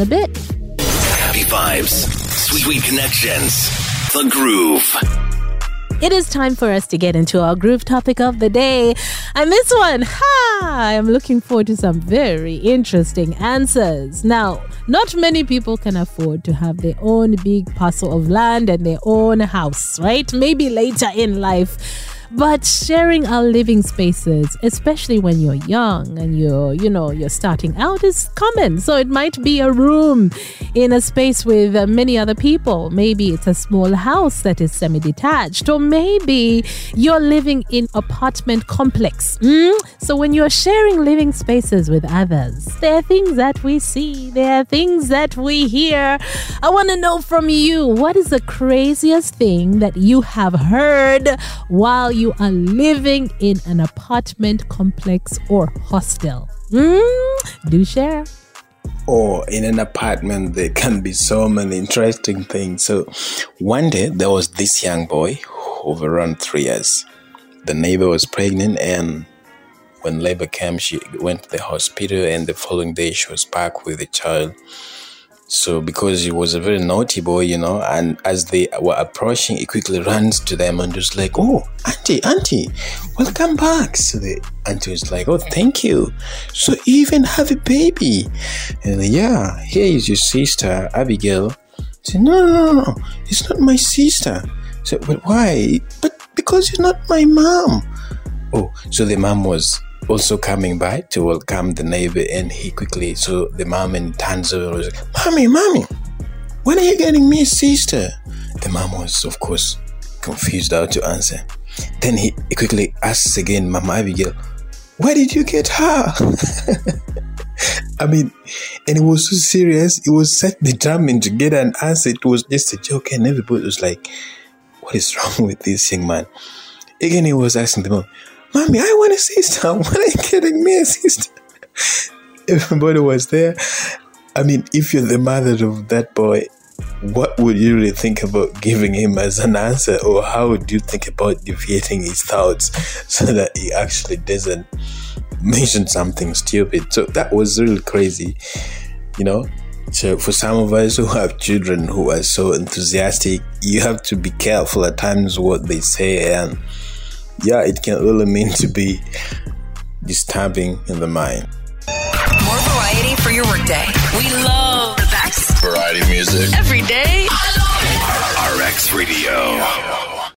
in a bit. Happy vibes, sweet, sweet connections, the groove. It is time for us to get into our groove topic of the day. And this one, ha, I am looking forward to some very interesting answers. Now, not many people can afford to have their own big parcel of land and their own house, right? Maybe later in life. But sharing our living spaces, especially when you're young and you're, you know, you're starting out is common. So it might be a room in a space with uh, many other people. Maybe it's a small house that is semi-detached or maybe you're living in an apartment complex. Mm? So when you're sharing living spaces with others, there are things that we see, there are things that we hear. I want to know from you, what is the craziest thing that you have heard while you are living in an apartment complex or hostel. Mm, do share. Or in an apartment, there can be so many interesting things. So, one day there was this young boy of around three years. The neighbor was pregnant, and when labor came, she went to the hospital, and the following day she was back with the child. So because he was a very naughty boy, you know, and as they were approaching, he quickly runs to them and was like, "Oh, auntie, auntie, welcome back." So the auntie was like, "Oh, thank you." So even have a baby, and yeah, here is your sister Abigail. Said, "No, no, no, no, it's not my sister." So, but why? But because you're not my mom. Oh, so the mom was also coming by to welcome the neighbor and he quickly saw the mom and turns over was like, Mommy, mommy, when are you getting me a sister? The mom was of course confused how to answer. Then he quickly asks again, Mama Abigail, where did you get her? I mean, and it was so serious. It was set determined to get an answer. It was just a joke, and everybody was like, What is wrong with this young man? Again, he was asking the mom, Mommy, I want a sister. When are you kidding me sister? Everybody was there. I mean, if you're the mother of that boy, what would you really think about giving him as an answer, or how would you think about deviating his thoughts so that he actually doesn't mention something stupid? So that was really crazy, you know. So for some of us who have children who are so enthusiastic, you have to be careful at times what they say and yeah, it can really mean to be disturbing in the mind. More variety for your workday. We love the best Variety music. every day. RX Radio.